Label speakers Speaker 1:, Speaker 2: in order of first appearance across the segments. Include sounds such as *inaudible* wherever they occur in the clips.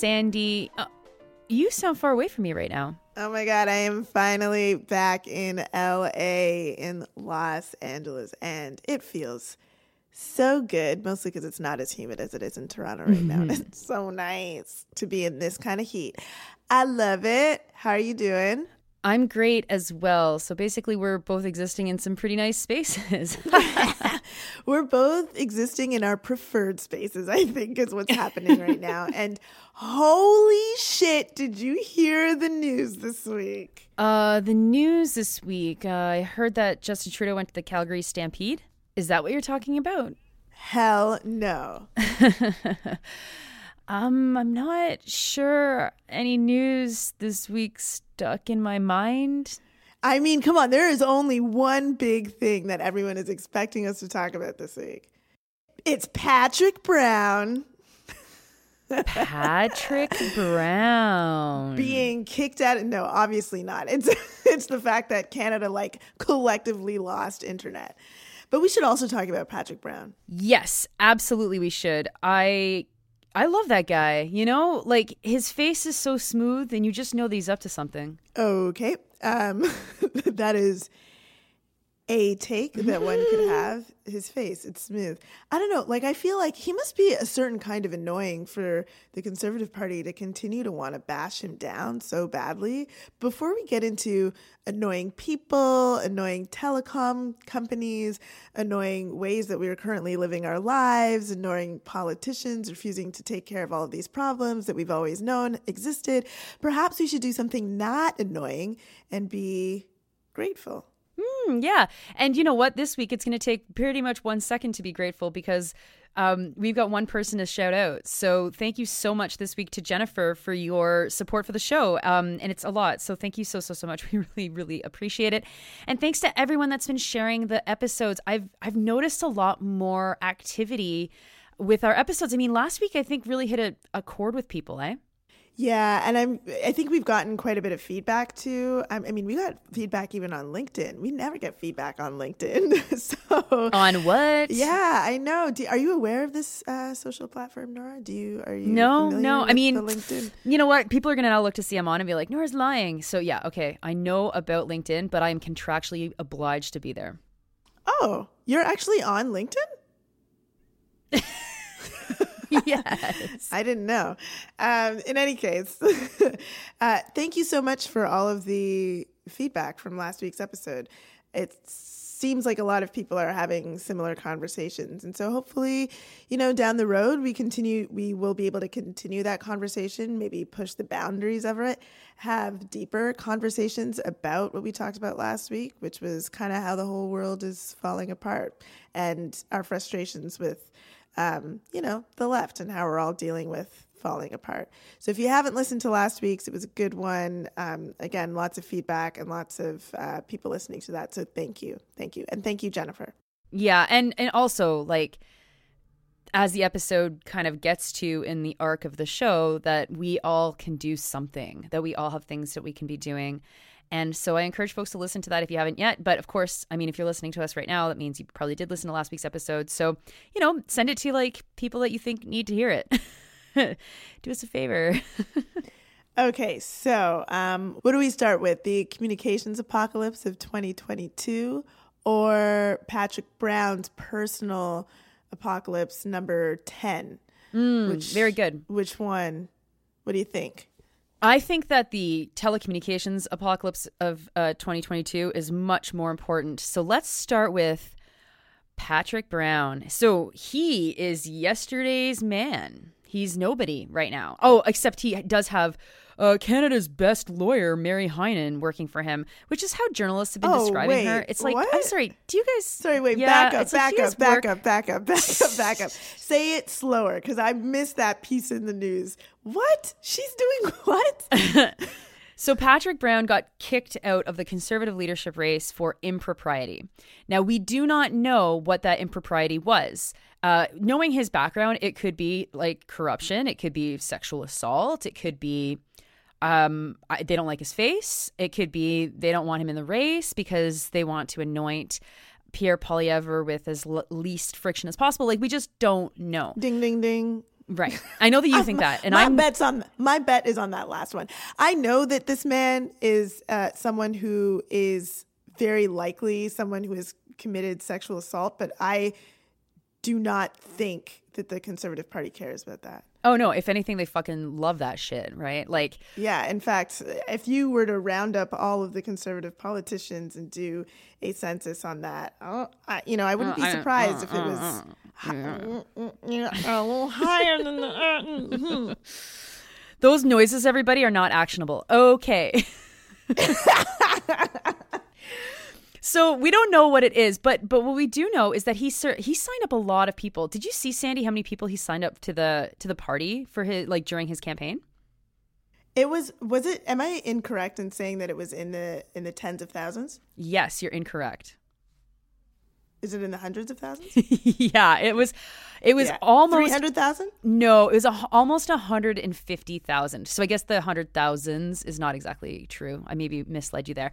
Speaker 1: Sandy.
Speaker 2: Uh, you sound far away from me right now.
Speaker 3: Oh my God, I am finally back in LA, in Los Angeles, and it feels so good, mostly because it's not as humid as it is in Toronto right now. *laughs* It's so nice to be in this kind of heat. I love it. How are you doing?
Speaker 2: I'm great as well. So basically, we're both existing in some pretty nice spaces. *laughs* *laughs*
Speaker 3: We're both existing in our preferred spaces, I think, is what's happening right *laughs* now. And holy shit, did you hear the news this week?
Speaker 2: uh, the news this week uh, I heard that Justin Trudeau went to the Calgary Stampede. Is that what you're talking about?
Speaker 3: Hell no.
Speaker 2: Um, I'm not sure any news this week stuck in my mind.
Speaker 3: I mean, come on, there is only one big thing that everyone is expecting us to talk about this week. It's Patrick Brown
Speaker 2: Patrick *laughs* Brown.
Speaker 3: being kicked out. No, obviously not. It's *laughs* it's the fact that Canada like collectively lost internet. But we should also talk about Patrick Brown.
Speaker 2: Yes, absolutely we should. I I love that guy. You know, like his face is so smooth and you just know that he's up to something.
Speaker 3: Okay. Um *laughs* that is a take that one could mm-hmm. have. His face, it's smooth. I don't know. Like I feel like he must be a certain kind of annoying for the Conservative Party to continue to want to bash him down so badly. Before we get into annoying people, annoying telecom companies, annoying ways that we are currently living our lives, annoying politicians refusing to take care of all of these problems that we've always known existed, perhaps we should do something not annoying and be grateful.
Speaker 2: Hmm, yeah. And you know what? This week it's going to take pretty much one second to be grateful because um, we've got one person to shout out. So thank you so much this week to Jennifer for your support for the show. Um, and it's a lot. So thank you so, so, so much. *laughs* We really, really appreciate it. And thanks to everyone that's been sharing the episodes. I've, I've noticed a lot more activity with our episodes. I mean, last week I think really hit a, a chord with people, eh?
Speaker 3: Yeah, and I'm. I think we've gotten quite a bit of feedback too. I, I mean, we got feedback even on LinkedIn. We never get feedback on LinkedIn. *laughs* so
Speaker 2: On what?
Speaker 3: yeah, I know. Do, are you aware of this uh, social platform, Nora? Do you? Are you?
Speaker 2: No, no. I mean,
Speaker 3: LinkedIn.
Speaker 2: you know what? People are going to now look to see I'm on and be like, Nora's lying. So, yeah, okay. I know about LinkedIn, but I am contractually obliged to be there.
Speaker 3: Oh, you're actually on LinkedIn. *laughs* *laughs*
Speaker 2: yes. *laughs*
Speaker 3: I didn't know. Um, in any case, *laughs* uh, thank you so much for all of the feedback from last week's episode. It seems like a lot of people are having similar conversations, and so hopefully, you know, down the road we continue. We will be able to continue that conversation. Maybe push the boundaries of it. Have deeper conversations about what we talked about last week, which was kind of how the whole world is falling apart and our frustrations with um, you know, the left and how we're all dealing with falling apart. So if you haven't listened to last week's, it was a good one. Um, again, lots of feedback and lots of uh, people listening to that. So thank you. Thank you. And thank you, Jennifer.
Speaker 2: Yeah. And, and also, like, as the episode kind of gets to in the arc of the show, that we all can do something, that we all have things that we can be doing. And so I encourage folks to listen to that if you haven't yet. But of course, I mean, if you're listening to us right now, that means you probably did listen to last week's episode. So, you know, send it to like people that you think need to hear it. *laughs* do us a favor. *laughs*
Speaker 3: Okay, so um, what do we start with? The communications apocalypse of 2022 or Patrick Brown's personal apocalypse number 10? which,
Speaker 2: very good.
Speaker 3: Which one? What do you think?
Speaker 2: I think that the telecommunications apocalypse of uh, 2022 is much more important. So let's start with Patrick Brown. So he is yesterday's man. He's nobody right now. Oh, except he does have uh, Canada's best lawyer, Mary Henein, working for him, which is how journalists have been
Speaker 3: Oh,
Speaker 2: describing
Speaker 3: wait,
Speaker 2: her. It's like, I'm sorry, do you guys.
Speaker 3: Sorry, wait,
Speaker 2: Yeah,
Speaker 3: back up,
Speaker 2: it's like
Speaker 3: back
Speaker 2: you
Speaker 3: up, back up, back up, back *laughs* up, back up. Say it slower because I missed that piece in the news. What? She's doing *laughs* what? *laughs*
Speaker 2: So Patrick Brown got kicked out of the conservative leadership race for impropriety. Now we do not know what that impropriety was. Uh, knowing his background, it could be like corruption, it could be sexual assault, it could be um, I, they don't like his face. It could be they don't want him in the race because they want to anoint Pierre Poilievre with as l- least friction as possible. Like we just don't know.
Speaker 3: Ding ding ding.
Speaker 2: Right. I know that you *laughs* think that, and
Speaker 3: my
Speaker 2: I'm
Speaker 3: bet's on my bet is on that last one. I know that this man is uh, someone who is very likely someone who has committed sexual assault, but I do not think that the Conservative Party cares about that.
Speaker 2: Oh no! If anything, they fucking love that shit, right? Like,
Speaker 3: Yeah, in fact, if you were to round up all of the conservative politicians and do a census on that, oh, I, you know, I wouldn't be uh, uh, surprised if it uh, was hi- you know, mm, mm, mm, a little higher than the. uh,
Speaker 2: those noises, everybody, are not actionable. Okay. *laughs* so we don't know what it is, but but what we do know is that he he signed up a lot of people. Did you see Sandy? How many people he signed up to the to the party for his like during his campaign?
Speaker 3: It was was it? Am I incorrect in saying that it was in the in the tens of thousands?
Speaker 2: Yes, you're incorrect.
Speaker 3: Is it in the hundreds of thousands? *laughs*
Speaker 2: yeah, it was. It was
Speaker 3: three
Speaker 2: almost
Speaker 3: hundred thousand.
Speaker 2: no. It was a, almost hundred and fifty thousand. So I guess the hundred thousands is not exactly true. I maybe misled you there.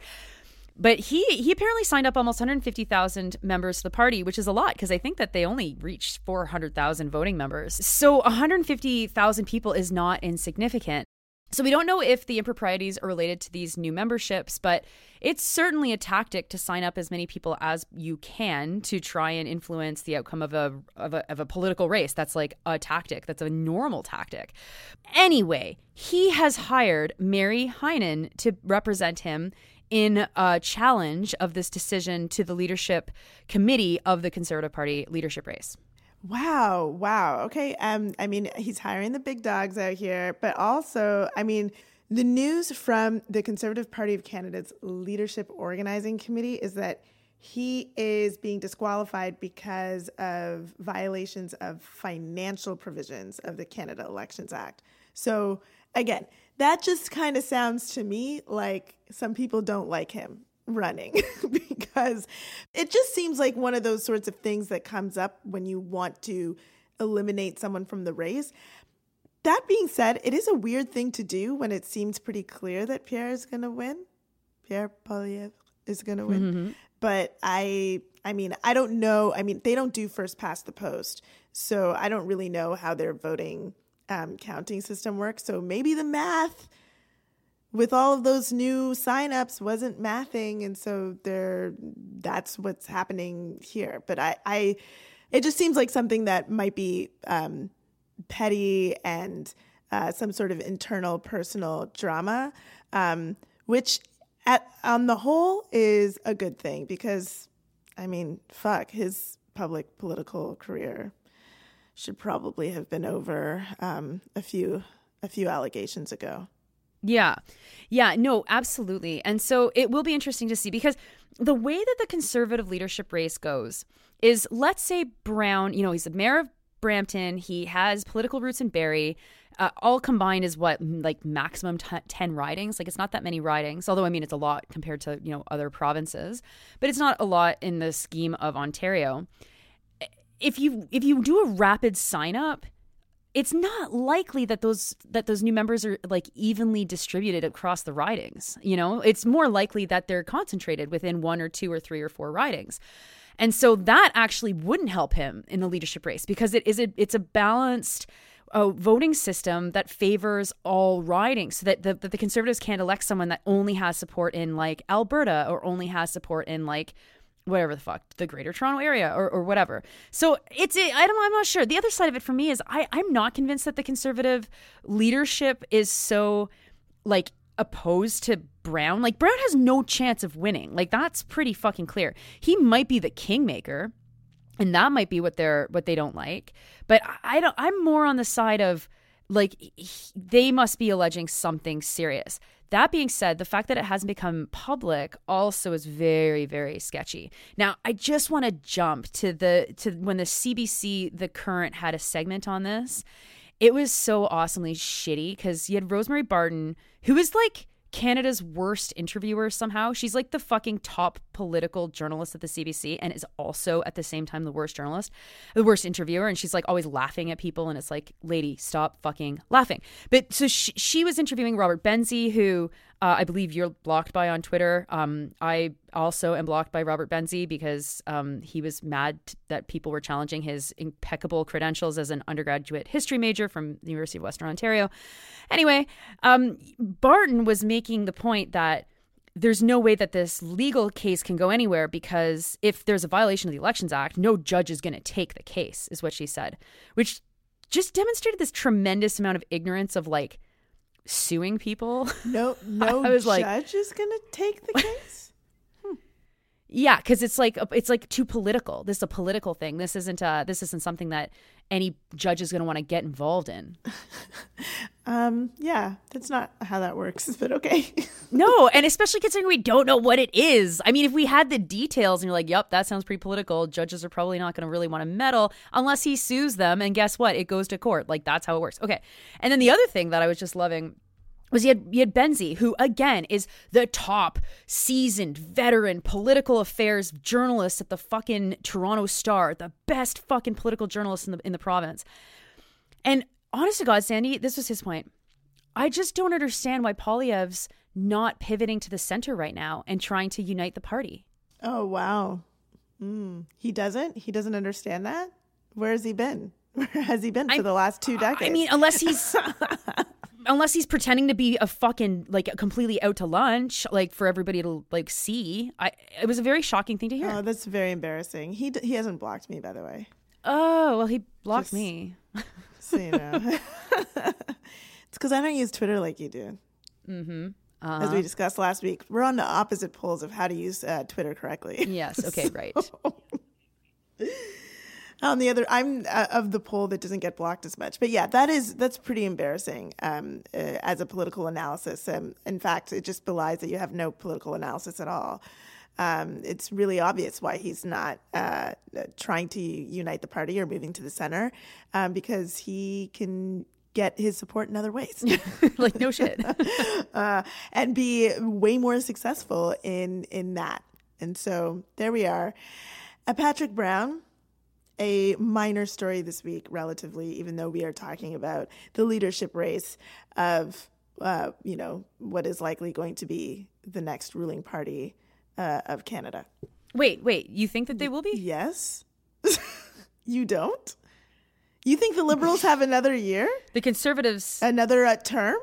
Speaker 2: But he he apparently signed up almost 150,000 members to the party, which is a lot because I think that they only reached 400,000 voting members. So 150,000 people is not insignificant. So we don't know if the improprieties are related to these new memberships, but it's certainly a tactic to sign up as many people as you can to try and influence the outcome of a of a, of a political race. That's like a tactic. That's a normal tactic. Anyway, he has hired Mary Henein to represent him in a challenge of this decision to the leadership committee of the Conservative Party leadership race.
Speaker 3: Wow, wow. Okay. Um, I mean, he's hiring the big dogs out here, but also, I mean, the news from the Conservative Party of Canada's leadership organizing committee is that he is being disqualified because of violations of financial provisions of the Canada Elections Act. So, again, that just kind of sounds to me like some people don't like him running *laughs* because it just seems like one of those sorts of things that comes up when you want to eliminate someone from the race. That being said, it is a weird thing to do when it seems pretty clear that Pierre is going to win. Pierre Poilievre is going to win. Mm-hmm. But I I mean, I don't know. I mean, they don't do first past the post. So I don't really know how they're voting um, counting system works. So maybe the math with all of those new signups wasn't mathing and so there that's what's happening here but i i it just seems like something that might be um, petty and uh, some sort of internal personal drama um, which at on the whole is a good thing because i mean fuck his public political career should probably have been over um, a few a few allegations ago
Speaker 2: Yeah. Yeah, no, absolutely. And so it will be interesting to see because the way that the conservative leadership race goes is let's say Brown, you know, he's the mayor of Brampton, he has political roots in Barrie. Uh, all combined is what like maximum t- 10 ridings like it's not that many ridings although i mean it's a lot compared to you know other provinces but it's not a lot in the scheme of ontario if you if you do a rapid sign up it's not likely that those that those new members are like evenly distributed across the ridings you know? It's more likely that they're concentrated within one or two or three or four ridings. And so that actually wouldn't help him in the leadership race because it is a, it's a balanced uh, voting system that favors all ridings so that the, that the conservatives can't elect someone that only has support in like alberta or only has support in like whatever the fuck the greater toronto area or, or whatever. So it's i don't i'm not sure. The other side of it for me is i i'm not convinced that the conservative leadership is so like opposed to brown. Like brown has no chance of winning. Like that's pretty fucking clear. He might be the kingmaker and that might be what they're what they don't like. But i don't i'm more on the side of like he- they must be alleging something serious that being said the fact that it hasn't become public also is very very sketchy. Now i just want to jump to the to when the cbc the current had a segment on this. It was so awesomely shitty because you had rosemary barton who was like Canada's worst interviewer somehow. She's like the fucking top political journalist at the CBC and is also at the same time the worst journalist, the worst interviewer. And she's like always laughing at people. And it's like, lady, stop fucking laughing. But so she, she was interviewing Robert Benzie, who uh, I believe you're blocked by on Twitter. Um, I also am blocked by Robert Benzie because um, he was mad that people were challenging his impeccable credentials as an undergraduate history major from the University of Western Ontario. Anyway, um, Barton was making the point that there's no way that this legal case can go anywhere because if there's a violation of the Elections Act, no judge is going to take the case, is what she said, which just demonstrated this tremendous amount of ignorance of like suing people. *laughs*
Speaker 3: No, no
Speaker 2: I was
Speaker 3: judge
Speaker 2: like-
Speaker 3: is going to take the *laughs* case.
Speaker 2: Yeah, because it's like it's like too political. This is a political thing. This isn't uh this isn't something that any judge is going to want to get involved in. *laughs*
Speaker 3: um, yeah, that's not how that works, *laughs* but okay. *laughs*
Speaker 2: No, and especially considering we don't know what it is. I mean, if we had the details and you're like, "Yep, that sounds pretty political," judges are probably not going to really want to meddle unless he sues them. And guess what? It goes to court. Like that's how it works. Okay. And then the other thing that I was just loving was he had he had Benzie, who again is the top seasoned veteran political affairs journalist at the fucking Toronto Star, the best fucking political journalist in the in the province. And honest to God, Sandy, this was his point. I just don't understand why Poilievre's not pivoting to the center right now and trying to unite the party.
Speaker 3: oh, wow. Mm. He doesn't? He doesn't understand that? Where has he been? *laughs* Where has he been for the last two decades?
Speaker 2: I mean, unless he's *laughs* *laughs* unless he's pretending to be a fucking like completely out to lunch, like for everybody to like see. I it was a very shocking thing to hear.
Speaker 3: oh, that's very embarrassing. He d- he hasn't blocked me, by the way.
Speaker 2: oh well, he blocked
Speaker 3: Just-
Speaker 2: me. *laughs*
Speaker 3: So you know, *laughs* it's because I don't use Twitter like you do. Mm-hmm. As we discussed last week, we're on the opposite poles of how to use uh, Twitter correctly.
Speaker 2: Yes. Okay. *laughs* Right.
Speaker 3: On the other i'm uh, of the poll that doesn't get blocked as much but yeah that is that's pretty embarrassing um, uh, as a political analysis um, in fact it just belies that you have no political analysis at all um, it's really obvious why he's not uh, trying to unite the party or moving to the center um, because he can get his support in other ways *laughs*
Speaker 2: like no shit. *laughs*
Speaker 3: uh, and be way more successful in in that. And so there we are. Uh, Patrick Brown, a minor story this week, relatively, even though we are talking about the leadership race of, uh, you know, what is likely going to be the next ruling party uh, of Canada.
Speaker 2: Wait. Wait. You think that they will be?
Speaker 3: Yes, *laughs* you don't. You think the Liberals have another year,
Speaker 2: The conservatives.
Speaker 3: another uh, term?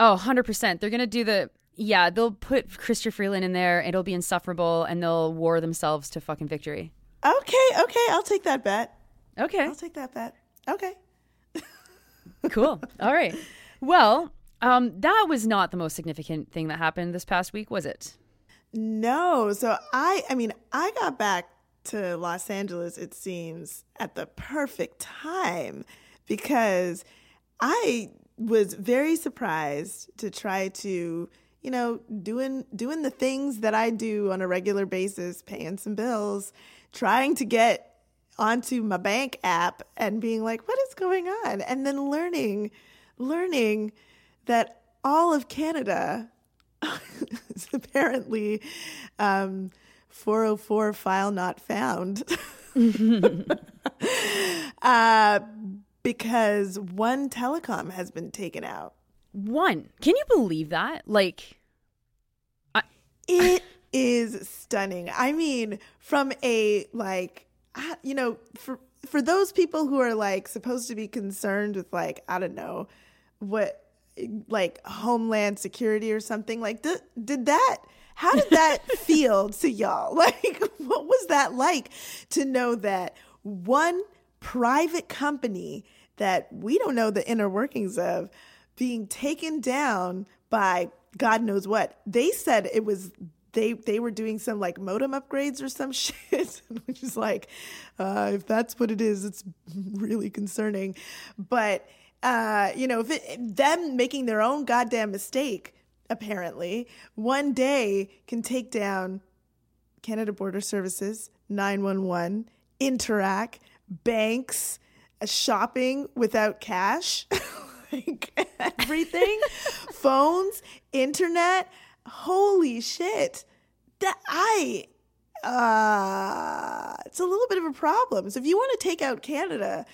Speaker 2: Oh, 100%. They're going to do the. Yeah, they'll put Chrystia Freeland in there. It'll be insufferable, and they'll war themselves to fucking victory.
Speaker 3: Okay, okay, I'll take that bet.
Speaker 2: Okay.
Speaker 3: I'll take that bet. Okay. *laughs*
Speaker 2: cool. All right. Well, um, that was not the most significant thing that happened this past week, was it?
Speaker 3: No, so I I mean, I got back to Los Angeles it seems at the perfect time because I was very surprised to try to, you know, doing doing the things that I do on a regular basis, paying some bills, trying to get onto my bank app and being like, what is going on? And then learning learning that all of Canada *laughs* is apparently um, 404 file not found. *laughs* uh, because one telecom has been taken out.
Speaker 2: One. Can you believe that? Like,
Speaker 3: It is stunning. I mean, from a like, you know, for for those people who are like supposed to be concerned with like, I don't know, what like homeland security or something like did, did that how did that *laughs* feel to y'all *laughs* like what was that like to know that one private company that we don't know the inner workings of being taken down by god knows what they said it was they they were doing some like modem upgrades or some *laughs* shit which is like uh, if that's what it is it's really concerning but uh, you know, if it, them making their own goddamn mistake, apparently, one day can take down Canada Border Services, 911, Interac, banks, uh, shopping without cash. *laughs* like everything, *laughs* phones, internet. Holy shit. That I uh it's a little bit of a problem. So if you want to take out Canada,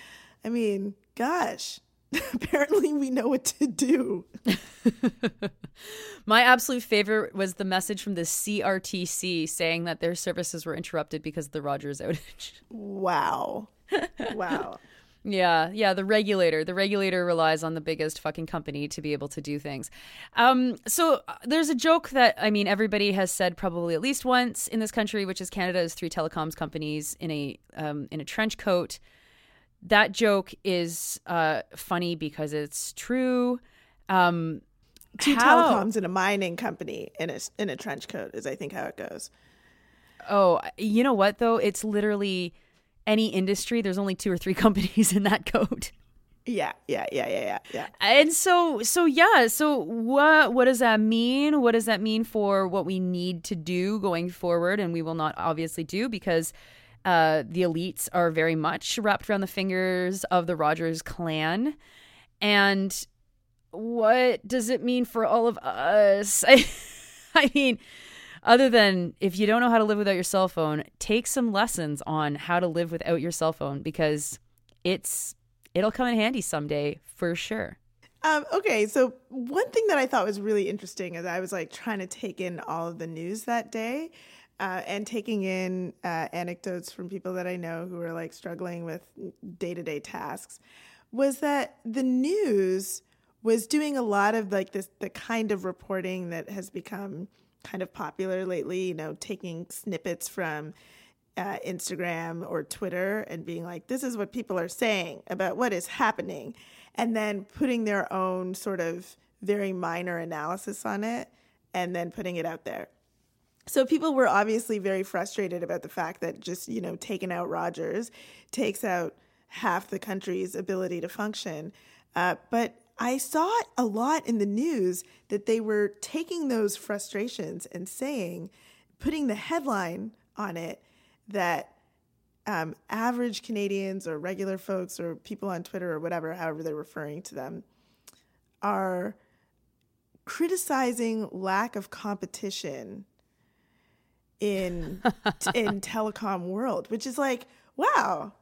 Speaker 3: I mean, gosh, *laughs* apparently we know what to do. *laughs*
Speaker 2: My absolute favorite was the message from the CRTC saying that their services were interrupted because of the Rogers outage.
Speaker 3: Wow. Wow.
Speaker 2: Yeah, yeah, the regulator. The regulator relies on the biggest fucking company to be able to do things. Um, so uh, there's a joke that I mean everybody has said probably at least once in this country, which is Canada is three telecoms companies in a um, in a trench coat. That joke is uh, funny because it's true. Um,
Speaker 3: Two
Speaker 2: how-
Speaker 3: telecoms and a mining company in a in a trench coat is I think how it goes.
Speaker 2: Oh, you know what though? It's literally any industry. There's only two or three *laughs* companies in that code.
Speaker 3: Yeah, yeah, yeah, yeah, yeah, yeah.
Speaker 2: And so so yeah, so what what does that mean? What does that mean for what we need to do going forward and we will not obviously do because uh, the elites are very much wrapped around the fingers of the Rogers clan. And what does it mean for all of us? I, *laughs* I mean, other than if you don't know how to live without your cell phone, take some lessons on how to live without your cell phone because it's it'll come in handy someday for sure.
Speaker 3: Um, okay, so one thing that I thought was really interesting is I was like trying to take in all of the news that day, uh, and taking in uh, anecdotes from people that I know who are like struggling with day to day tasks, was that the news was doing a lot of like this the kind of reporting that has become kind of popular lately. You know, taking snippets from uh, Instagram or Twitter and being like, this is what people are saying about what is happening, and then putting their own sort of very minor analysis on it and then putting it out there. So people were obviously very frustrated about the fact that just, you know, taking out Rogers takes out half the country's ability to function. Uh, but I saw it a lot in the news that they were taking those frustrations and saying, putting the headline on it that um, average Canadians or regular folks or people on Twitter or whatever, however they're referring to them, are criticizing lack of competition in in *laughs* telecom world, which is like, wow,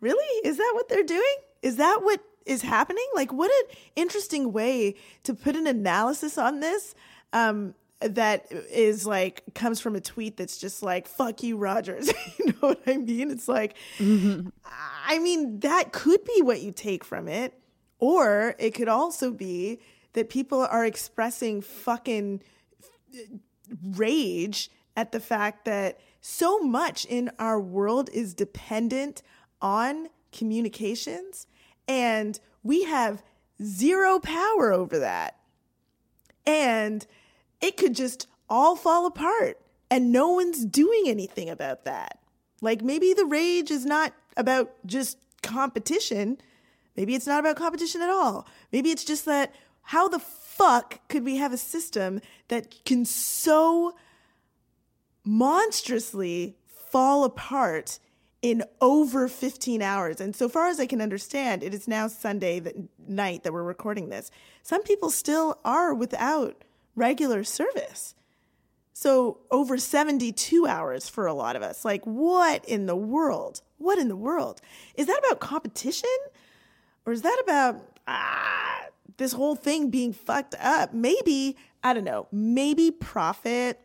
Speaker 3: really? Is that what they're doing? Is that what is happening? Like, what an interesting way to put an analysis on this. Um, that is like comes from a tweet that's just like fuck you rogers *laughs* you know what i mean it's like i mean that could be what you take from it or it could also be that people are expressing fucking rage at the fact that so much in our world is dependent on communications and we have zero power over that and it could just all fall apart and no one's doing anything about that. Like maybe the rage is not about just competition. Maybe it's not about competition at all. Maybe it's just that how the fuck could we have a system that can so monstrously fall apart in over 15 hours. And so far as I can understand, it is now Sunday night that we're recording this. Some people still are without regular service. So over 72 hours for a lot of us. Like, what in the world? What in the world? Is that about competition? Or is that about ah, this whole thing being fucked up? Maybe, I don't know, maybe profit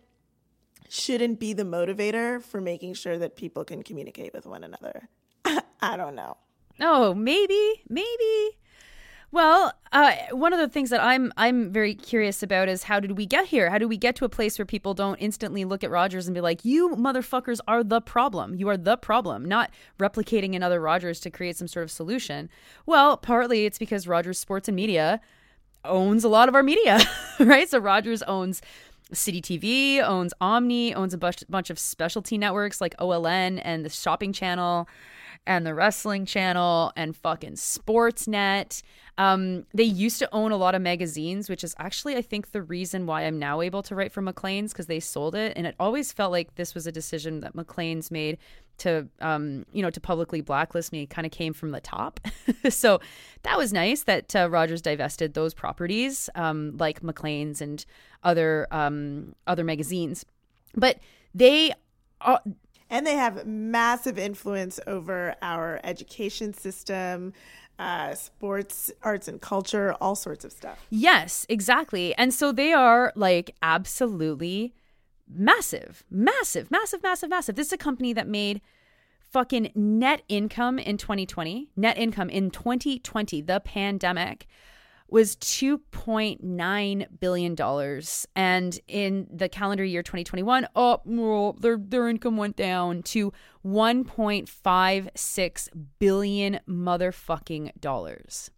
Speaker 3: shouldn't be the motivator for making sure that people can communicate with one another. *laughs* I don't know.
Speaker 2: Oh, maybe, maybe. Well, uh, one of the things that I'm I'm very curious about is how did we get here? How do we get to a place where people don't instantly look at Rogers and be like, "You motherfuckers are the problem. You are the problem." Not replicating another Rogers to create some sort of solution. Well, partly it's because Rogers Sports and Media owns a lot of our media, *laughs* right? So Rogers owns City TV, owns Omni, owns a bunch, bunch of specialty networks like OLN and the Shopping Channel and the Wrestling Channel and fucking Sportsnet. Um, they used to own a lot of magazines, which is actually, I think, the reason why I'm now able to write for Maclean's because they sold it. And it always felt like this was a decision that Maclean's made to um, you know to publicly blacklist me kind of came from the top. *laughs* so that was nice that uh, Rogers divested those properties um, like Maclean's and other um, other magazines, but they. Are,
Speaker 3: and they have massive influence over our education system, uh, sports, arts, and culture, all sorts of stuff.
Speaker 2: Yes, exactly. And so they are like absolutely massive, massive, massive, massive, massive. This is a company that made fucking net income in 2020, net income in 2020, the pandemic was $2.9 billion. And in the calendar year 2021, oh, their, their income went down to 1.56 billion motherfucking dollars.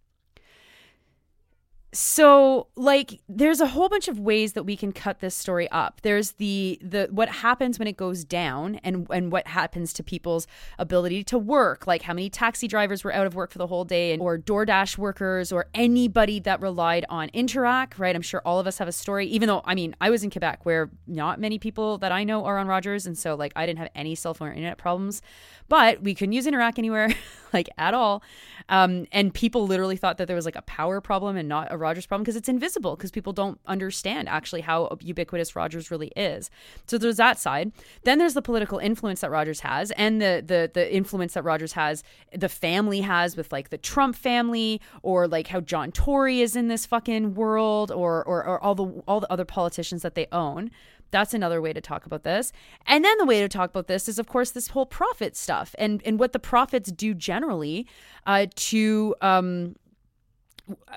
Speaker 2: So like there's a whole bunch of ways that we can cut this story up. There's the the what happens when it goes down and and what happens to people's ability to work, like how many taxi drivers were out of work for the whole day and or DoorDash workers or anybody that relied on Interac, right? I'm sure all of us have a story even though I mean, I was in Quebec where not many people that I know are on Rogers and so like I didn't have any cell phone or internet problems, but we couldn't use Interac anywhere *laughs* like at all. Um, and people literally thought that there was like a power problem and not a Rogers problem because it's invisible because people don't understand actually how ubiquitous Rogers really is. So there's that side. Then there's the political influence that Rogers has and the the the influence that Rogers has, the family has with like the Trump family or like how John Tory is in this fucking world or or, or all the all the other politicians that they own. That's another way to talk about this. And then the way to talk about this is, of course, this whole profit stuff and, and what the profits do generally uh, to um,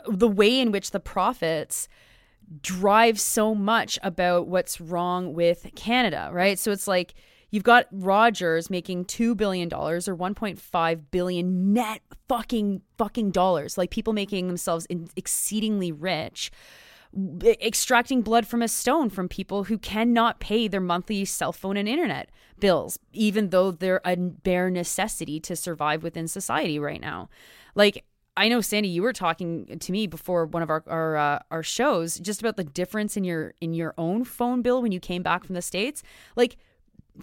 Speaker 2: the way in which the profits drive so much about what's wrong with Canada, right? So it's like you've got Rogers making $2 billion or 1.5 billion net fucking fucking dollars, like people making themselves exceedingly rich extracting blood from a stone from people who cannot pay their monthly cell phone and internet bills, even though they're a bare necessity to survive within society right now. Like, I know Sandy, you were talking to me before one of our our, uh, our shows just about the difference in your in your own phone bill when you came back from the states. Like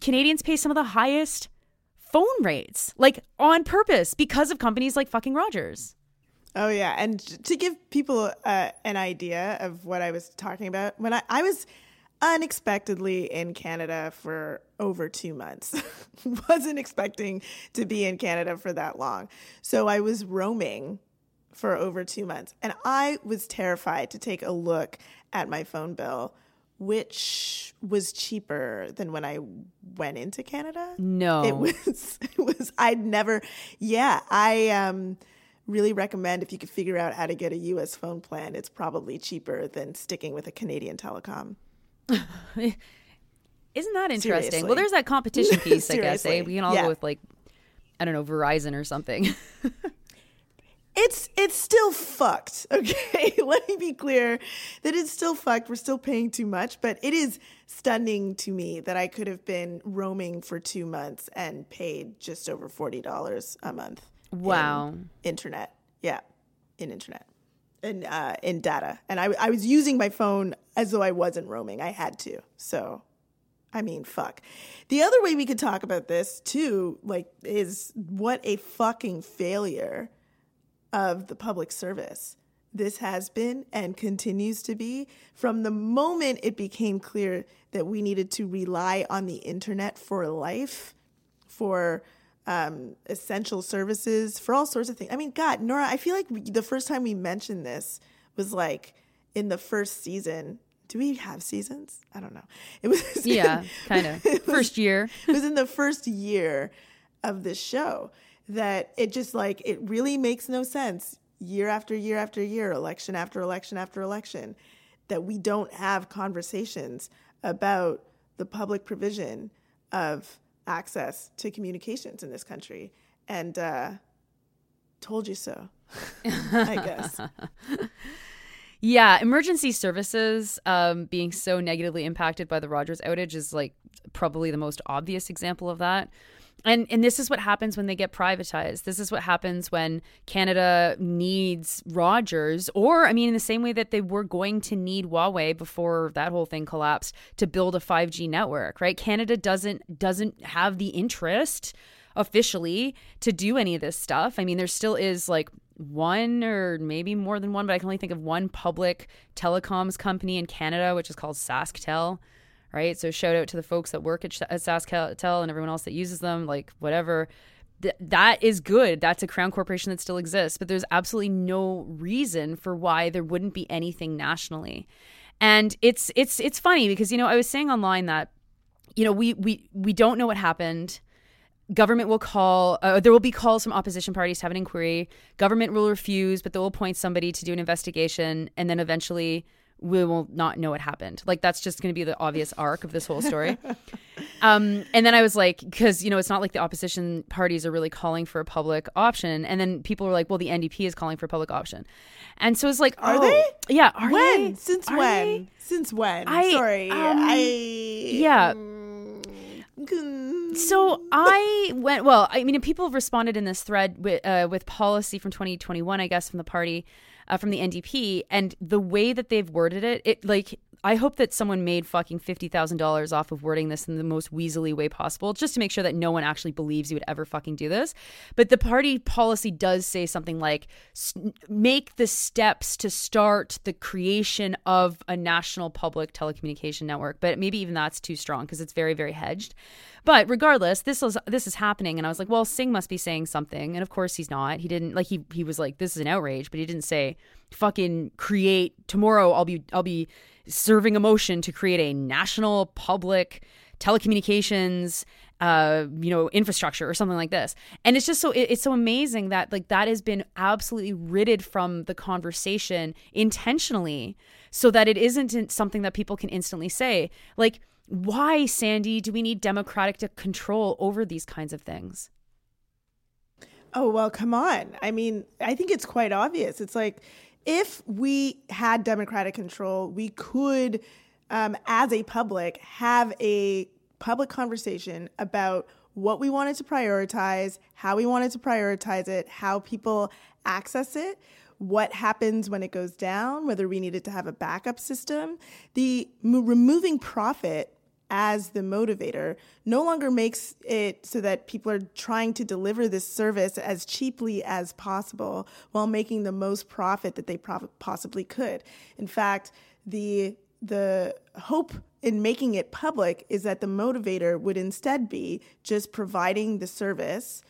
Speaker 2: Canadians pay some of the highest phone rates, like on purpose, because of companies like fucking Rogers.
Speaker 3: Oh yeah, and to give people uh, an idea of what I was talking about, when I, I was unexpectedly in Canada for over two months, *laughs* wasn't expecting to be in Canada for that long, so I was roaming for over two months, and I was terrified to take a look at my phone bill, which was cheaper than when I went into Canada.
Speaker 2: No,
Speaker 3: it was. *laughs* It was. I'd never. Yeah, I um really recommend if you could figure out how to get a US phone plan, it's probably cheaper than sticking with a Canadian telecom. *laughs*
Speaker 2: Isn't that interesting? Seriously. Well, there's that competition *laughs* piece, I guess. Eh? We can all yeah. go with like I don't know, Verizon or something. *laughs*
Speaker 3: it's it's still fucked. Okay, let me be clear that it's still fucked. We're still paying too much, but it is stunning to me that I could have been roaming for two months and paid just over forty dollars a month.
Speaker 2: Wow.
Speaker 3: internet. Yeah. In internet. And uh, in data. And I, I was using my phone as though I wasn't roaming. I had to. So, I mean, fuck. The other way we could talk about this, too, like, is what a fucking failure of the public service this has been and continues to be from the moment it became clear that we needed to rely on the internet for life, for um, essential services for all sorts of things. I mean, God, Nora, I feel like we, the first time we mentioned this was like in the first season. Do we have seasons? I don't know.
Speaker 2: It was *laughs* yeah, kind of *laughs* first year. *laughs*
Speaker 3: it was in the first year of this show that it just like it really makes no sense year after year after year, election after election after election, that we don't have conversations about the public provision of access to communications in this country. And uh, told you so, I *laughs* guess.
Speaker 2: Yeah, emergency services um, being so negatively impacted by the Rogers outage is like probably the most obvious example of that. And and this is what happens when they get privatized. This is what happens when Canada needs Rogers, or I mean, in the same way that they were going to need Huawei before that whole thing collapsed to build a 5G network, right? Canada doesn't doesn't have the interest officially to do any of this stuff. I mean, there still is like one or maybe more than one, but I can only think of one public telecoms company in Canada, which is called SaskTel right? So shout out to the folks that work at, at SaskTel and everyone else that uses them, like whatever. Th- that is good. That's a crown corporation that still exists, but there's absolutely no reason for why there wouldn't be anything nationally. And it's it's it's funny because you know I was saying online that you know we we we don't know what happened government will call uh, there will be calls from opposition parties to have an inquiry government will refuse but they'll appoint somebody to do an investigation and then eventually we will not know what happened. Like that's just going to be the obvious arc of this whole story. um, and then I was like, because you know, it's not like the opposition parties are really calling for a public option. And then people were like, well, the NDP is calling for a public option. And so it's like,
Speaker 3: are
Speaker 2: oh,
Speaker 3: they?
Speaker 2: Yeah, are
Speaker 3: when?
Speaker 2: they?
Speaker 3: Since
Speaker 2: Are
Speaker 3: when?
Speaker 2: they?
Speaker 3: Since when?
Speaker 2: I-
Speaker 3: Sorry,
Speaker 2: um,
Speaker 3: I
Speaker 2: yeah.
Speaker 3: Mm.
Speaker 2: So I went. Well, I mean, people have responded in this thread with uh, with policy from 2021, I guess, from the party, uh, from the NDP, and the way that they've worded it, it like I hope that someone made fucking fifty thousand dollars off of wording this in the most weaselly way possible, just to make sure that no one actually believes you would ever fucking do this. But the party policy does say something like make the steps to start the creation of a national public telecommunication network. But maybe even that's too strong because it's very very hedged. But regardless, this was this is happening, and I was like, well, Singh must be saying something, and of course he's not. He didn't like he he was like, this is an outrage, but he didn't say fucking create tomorrow. I'll be I'll be serving a motion to create a national public telecommunications uh you know infrastructure or something like this and it's just so it, it's so amazing that like that has been absolutely ridded from the conversation intentionally so that it isn't something that people can instantly say like why sandy do we need democratic control over these kinds of things
Speaker 3: Oh, well, come on. I mean, I think it's quite obvious. It's like if we had democratic control, we could, um, as a public, have a public conversation about what we wanted to prioritize, how we wanted to prioritize it, how people access it, what happens when it goes down, whether we needed to have a backup system. The removing profit as the motivator no longer makes it so that people are trying to deliver this service as cheaply as possible while making the most profit that they possibly could. In fact, the the hope in making it public is that the motivator would instead be just providing the service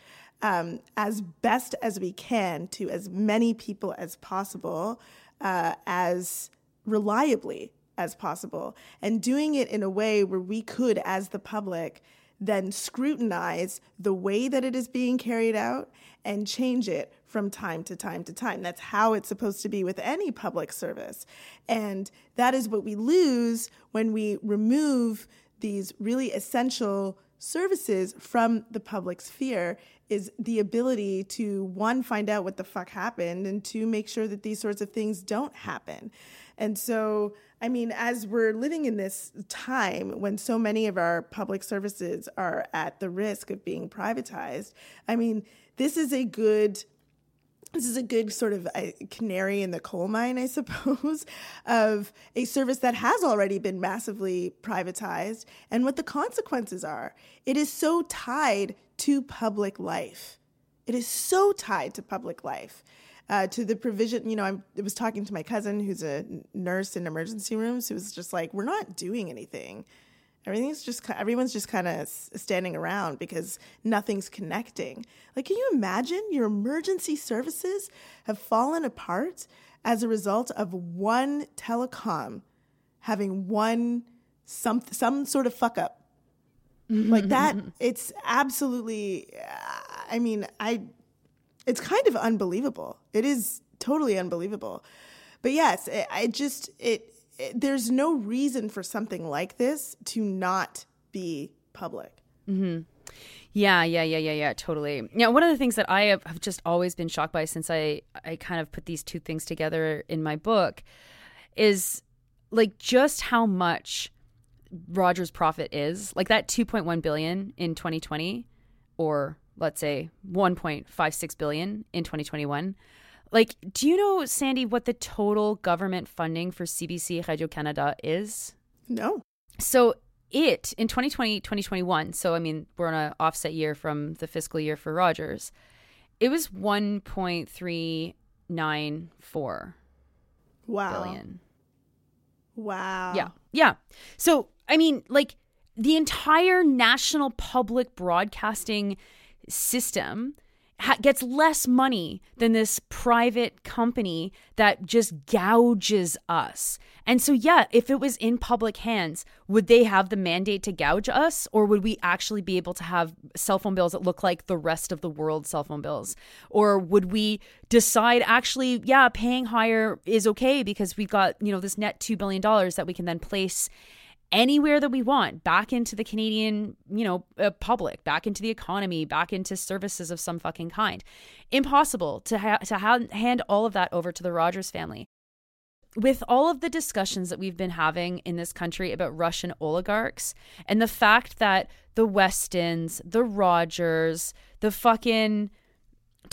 Speaker 3: um, as best as we can to as many people as possible, uh, as reliably as possible, and doing it in a way where we could, as the public, then scrutinize the way that it is being carried out and change it from time to time to time. That's how it's supposed to be with any public service. And that is what we lose when we remove these really essential services from the public sphere is the ability to one find out what the fuck happened and two make sure that these sorts of things don't happen. And so, I mean, as we're living in this time when so many of our public services are at the risk of being privatized, I mean, this is a good this is a good sort of a canary in the coal mine, I *laughs* suppose, of a service that has already been massively privatized and what the consequences are. It is so tied to public life. It is so tied to public life. Uh, to the provision, you know, I'm, I was talking to my cousin who's a nurse in emergency rooms who was just like, we're not doing anything. Everything's just everyone's just kind of standing around because nothing's connecting. Like, can you imagine your emergency services have fallen apart as a result of one telecom having one some some sort of fuck up like that? *laughs* It's absolutely. I mean, I. It's kind of unbelievable. It is totally unbelievable. But yes, it, I just it, it. Eh, there's no reason for something like this to not be public. Mm-hmm.
Speaker 2: Yeah, yeah, yeah, yeah, yeah, totally. Yeah, one of the things that I have, have just always been shocked by since I I kind of put these two things together in my book is like just how much Rogers profit is. Like that 2.1 billion in 2020 or let's say 1.56 billion in 2021. Like, do you know, Sandy, what the total government funding for CBC Radio Canada is?
Speaker 3: No.
Speaker 2: So it in 2020, 2021, so I mean, we're on an offset year from the fiscal year for Rogers, it was 1.394
Speaker 3: Wow.
Speaker 2: billion.
Speaker 3: Wow.
Speaker 2: Yeah. Yeah. So, I mean, like the entire national public broadcasting system ha- gets less money than this private company that just gouges us. And so, yeah, if it was in public hands, would they have the mandate to gouge us? Or would we actually be able to have cell phone bills that look like the rest of the world's cell phone bills? Or would we decide actually, yeah, paying higher is okay because we've got, you know, this net $2 billion that we can then place anywhere that we want back into the Canadian, you know, uh, public, back into the economy, back into services of some fucking kind. Impossible to ha- to ha- hand all of that over to the Rogers family. With all of the discussions that we've been having in this country about Russian oligarchs and the fact that the Westons, the Rogers, the fucking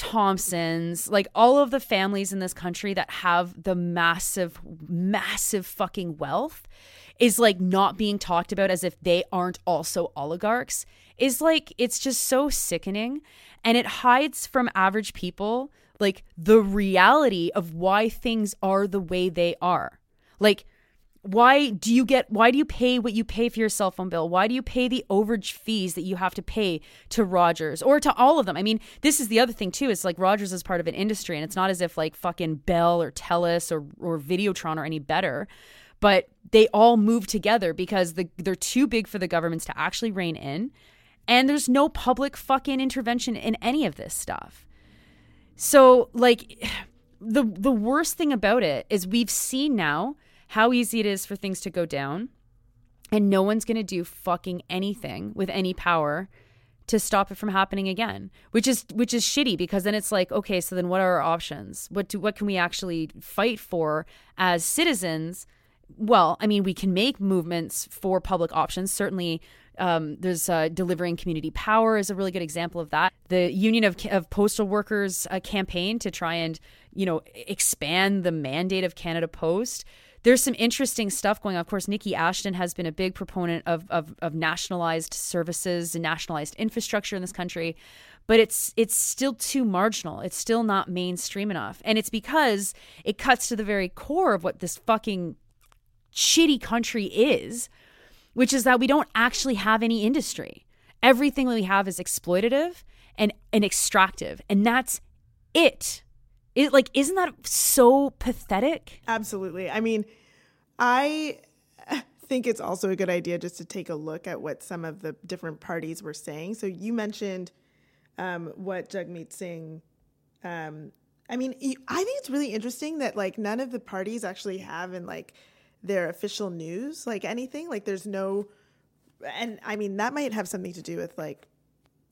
Speaker 2: Thompsons, like all of the families in this country that have the massive, massive fucking wealth is like not being talked about as if they aren't also oligarchs is like it's just so sickening and it hides from average people like the reality of why things are the way they are. Like why do you get why do you pay what you pay for your cell phone bill? Why do you pay the overage fees that you have to pay to rogers or to all of them? I mean this is the other thing too it's like rogers is part of an industry and it's not as if like fucking bell or telus or, or videotron are any better but they all move together because the, they're too big for the governments to actually rein in and there's no public fucking intervention in any of this stuff. So like *sighs* the the worst thing about it is we've seen now how easy it is for things to go down. And no one's going to do fucking anything with any power to stop it from happening again which is which is shitty because then it's like okay so then what are our options? What do what can we actually fight for as citizens? Well i mean we can make movements for public options. Certainly um, there's uh, delivering community power is a really good example of that. The Union of, of Postal Workers uh, campaign to try and you know expand the mandate of Canada Post there's some interesting stuff going on. Of course, Niki Ashton has been a big proponent of, of, of nationalized services and nationalized infrastructure in this country, but it's it's still too marginal. It's still not mainstream enough, and it's because it cuts to the very core of what this fucking shitty country is, which is that we don't actually have any industry. Everything we have is exploitative and, and extractive, and that's it. It like isn't that so pathetic?
Speaker 3: Absolutely. I mean, I *laughs* think it's also a good idea just to take a look at what some of the different parties were saying. So you mentioned um, what Jagmeet Singh. Um, I mean, I think it's really interesting that like none of the parties actually have in like their official news like anything. Like there's no, and I mean that might have something to do with like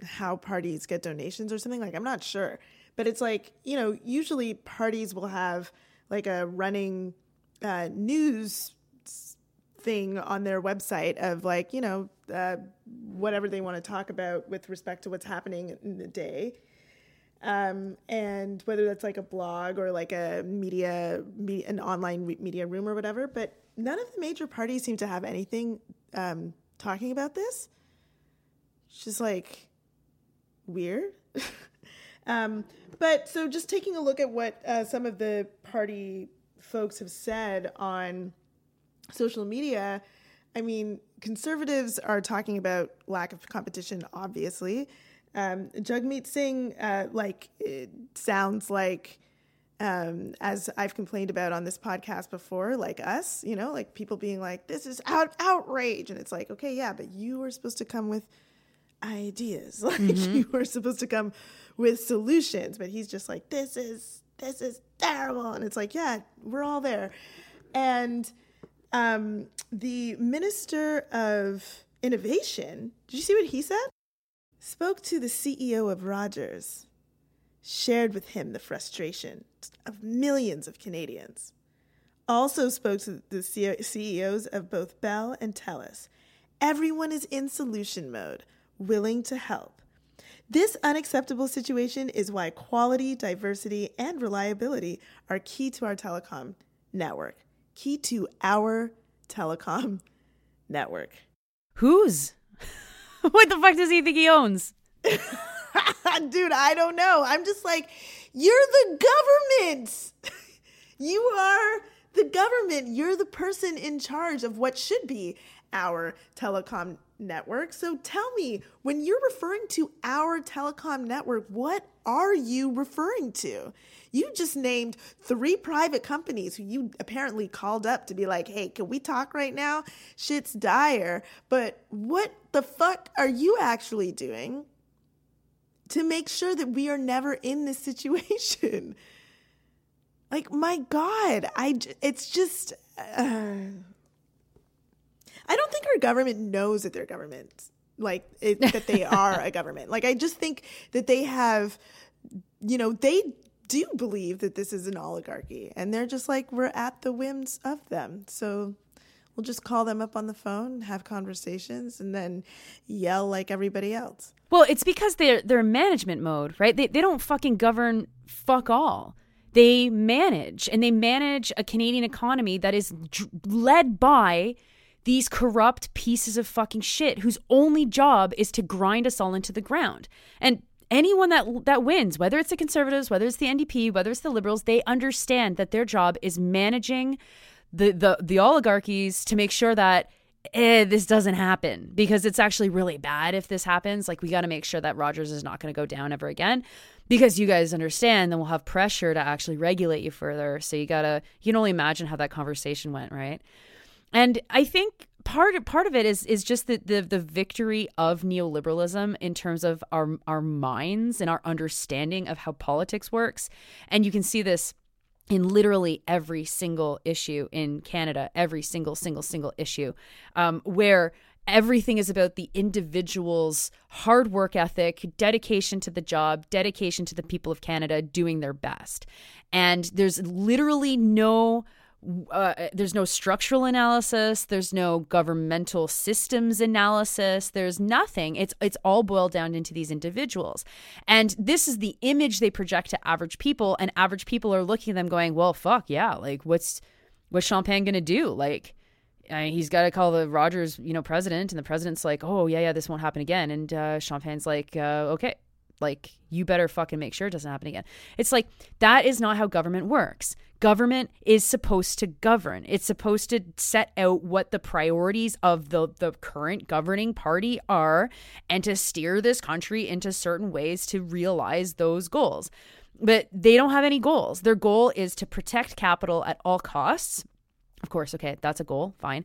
Speaker 3: how parties get donations or something. Like I'm not sure, but it's like you know usually parties will have like a running uh, news thing on their website of like you know uh, whatever they want to talk about with respect to what's happening in the day. Um, and whether that's like a blog or like a media, me- an online re- media room or whatever but none of the major parties seem to have anything um, talking about this. It's just like weird *laughs* um, but so just taking a look at what uh, some of the party folks have said on social media, I mean, conservatives are talking about lack of competition, obviously. Um, Jagmeet Singh, uh, like, it sounds like, um, as I've complained about on this podcast before, like us, you know, like people being like, this is out outrage. And it's like, okay, yeah, but you were supposed to come with ideas. *laughs* Like, mm-hmm. you were supposed to come with solutions. But he's just like, this is, this is terrible. And it's like, yeah, we're all there. And, um, the Minister of Innovation, did you see what he said? Spoke to the CEO of Rogers, shared with him the frustration of millions of Canadians. Also spoke to the CEOs of both Bell and TELUS. Everyone is in solution mode, willing to help. This unacceptable situation is why quality, diversity, and reliability are key to our telecom network. Key to our telecom *laughs* network.
Speaker 2: Whose? *laughs* what the fuck does he think he owns? *laughs*
Speaker 3: Dude, I don't know. I'm just like, you're the government. you are the government. You're the person in charge of what should be our telecom network. So tell me, when you're referring to our telecom network, what are you referring to? You just named three private companies who you apparently called up to be like, hey, can we talk right now? Shit's dire. But what the fuck are you actually doing to make sure that we are never in this situation? *laughs* like, my God, I, it's just. Uh, I don't think our government knows that they're government, like it, that they are a *laughs* government. Like I just think that they have, you know, they do believe that this is an oligarchy, and they're just like we're at the whims of them. So we'll just call them up on the phone, have conversations, and then yell like everybody else.
Speaker 2: Well, it's because they're they're management mode, right? They they don't fucking govern fuck all. They manage and they manage a Canadian economy that is dr- led by these corrupt pieces of fucking shit whose only job is to grind us all into the ground. And anyone that that wins, whether it's the conservatives, whether it's the NDP, whether it's the liberals, they understand that their job is managing the the the oligarchies to make sure that eh, this doesn't happen because it's actually really bad if this happens. Like we got to make sure that Rogers is not going to go down ever again because you guys understand. Then we'll have pressure to actually regulate you further. So you gotta you can only imagine how that conversation went, right? And I think part part of it is is just the, the the victory of neoliberalism in terms of our our minds and our understanding of how politics works. And you can see this in literally every single issue in Canada, every single, single, single issue, um, where everything is about the individual's hard work ethic, dedication to the job, dedication to the people of Canada doing their best. And there's literally no uh, there's no structural analysis there's no governmental systems analysis there's nothing it's it's all boiled down into these individuals and this is the image they project to average people and average people are looking at them going well fuck yeah like what's what's Champagne gonna do like uh, he's got to call the Rogers, you know, president, and the president's like, "Oh yeah, yeah, this won't happen again." And uh, Champagne's like, uh, "Okay, like, you better fucking make sure it doesn't happen again. It's like, that is not how government works. Government is supposed to govern, it's supposed to set out what the priorities of the, the current governing party are and to steer this country into certain ways to realize those goals. But they don't have any goals. Their goal is to protect capital at all costs of course, okay, that's a goal, fine.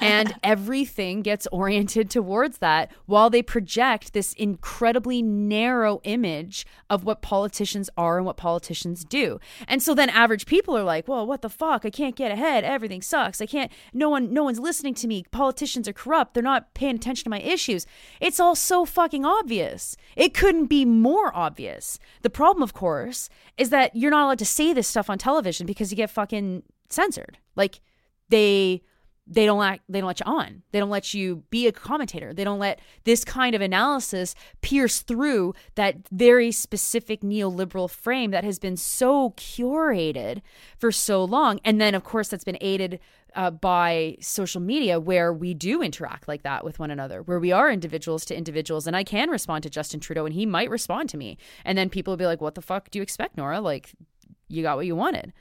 Speaker 2: and *laughs* everything gets oriented towards that while they project this incredibly narrow image of what politicians are and what politicians do. And so then average people are like, "Well, what the fuck? I can't get ahead. Everything sucks. I can't no one no one's listening to me. Politicians are corrupt. They're not paying attention to my issues." It's all so fucking obvious. It couldn't be more obvious. The problem, of course, is that you're not allowed to say this stuff on television because you get fucking censored. Like they they don't act, they don't let you on. They don't let you be a commentator. They don't let this kind of analysis pierce through that very specific neoliberal frame that has been so curated for so long. And then of course that's been aided uh, by social media where we do interact like that with one another, where we are individuals to individuals. And I can respond to Justin Trudeau and he might respond to me. And then people will be like, what the fuck do you expect, Nora? Like, you got what you wanted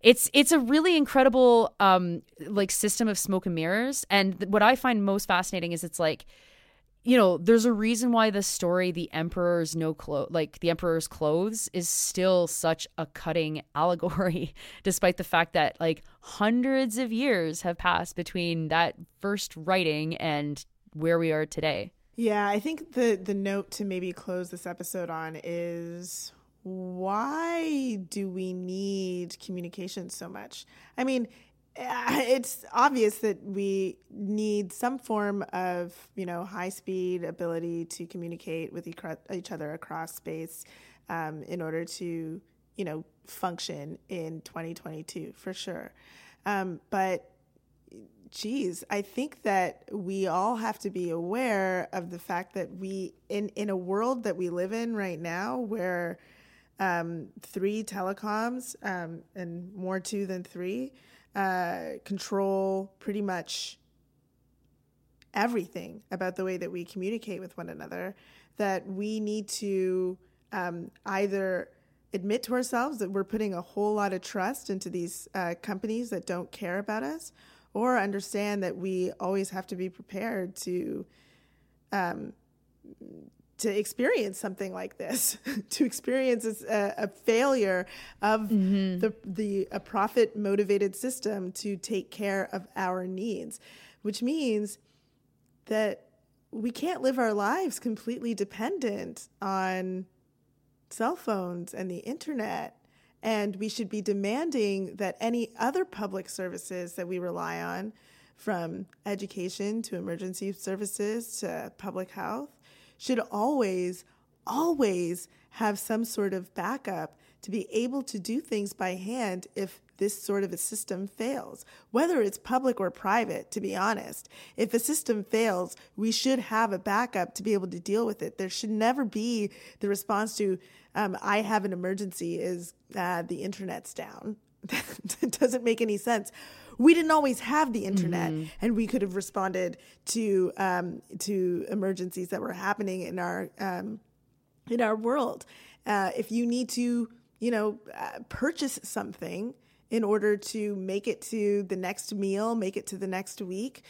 Speaker 2: it's it's a really incredible um like system of smoke and mirrors. And what i find most fascinating is it's like you know there's a reason why the story the emperor's no clothes like the emperor's clothes is still such a cutting *laughs* allegory despite the fact that like hundreds of years have passed between that first writing and where we are today.
Speaker 3: Yeah i think the the note to maybe close this episode on is why do we need communication so much? I mean, it's obvious that we need some form of, you know, high speed ability to communicate with each other across space um, in order to, you know, function in 2022 for sure. Um, but geez, I think that we all have to be aware of the fact that we, in, in a world that we live in right now, where um, three telecoms um, and more two than three uh, control pretty much everything about the way that we communicate with one another, that we need to um, either admit to ourselves that we're putting a whole lot of trust into these uh, companies that don't care about us, or understand that we always have to be prepared to um, to experience something like this, *laughs* to experience a, a failure of mm-hmm. the the a profit motivated system to take care of our needs, which means that we can't live our lives completely dependent on cell phones and the internet. And we should be demanding that any other public services that we rely on, from education to emergency services to public health, should always, always have some sort of backup to be able to do things by hand if this sort of a system fails, whether it's public or private, to be honest. If a system fails, we should have a backup to be able to deal with it. There should never be the response to, um, I have an emergency, is uh, the internet's down. *laughs* that doesn't make any sense. We didn't always have the internet, mm-hmm. and we could have responded to um, to emergencies that were happening in our um, in our world. Uh, if you need to, you know, uh, purchase something, in order to make it to the next meal, make it to the next week.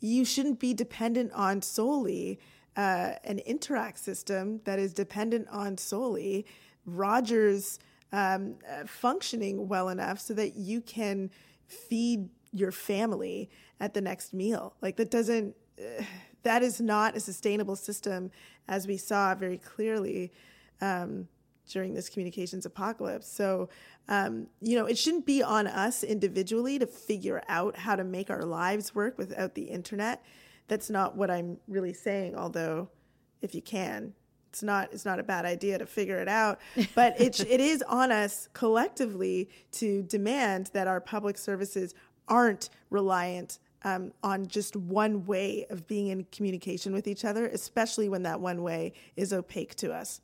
Speaker 3: You shouldn't be dependent on solely uh, an Interac system that is dependent on solely Rogers um, uh, functioning well enough so that you can feed your family at the next meal. Like that doesn't, *sighs* that is not a sustainable system, as we saw very clearly um, during this communications apocalypse. So, um, you know, it shouldn't be on us individually to figure out how to make our lives work without the internet. That's not what I'm really saying, although if you can, it's not it's not a bad idea to figure it out *laughs* but it it is on us collectively to demand that our public services aren't reliant um, on just one way of being in communication with each other especially when that one way is opaque to us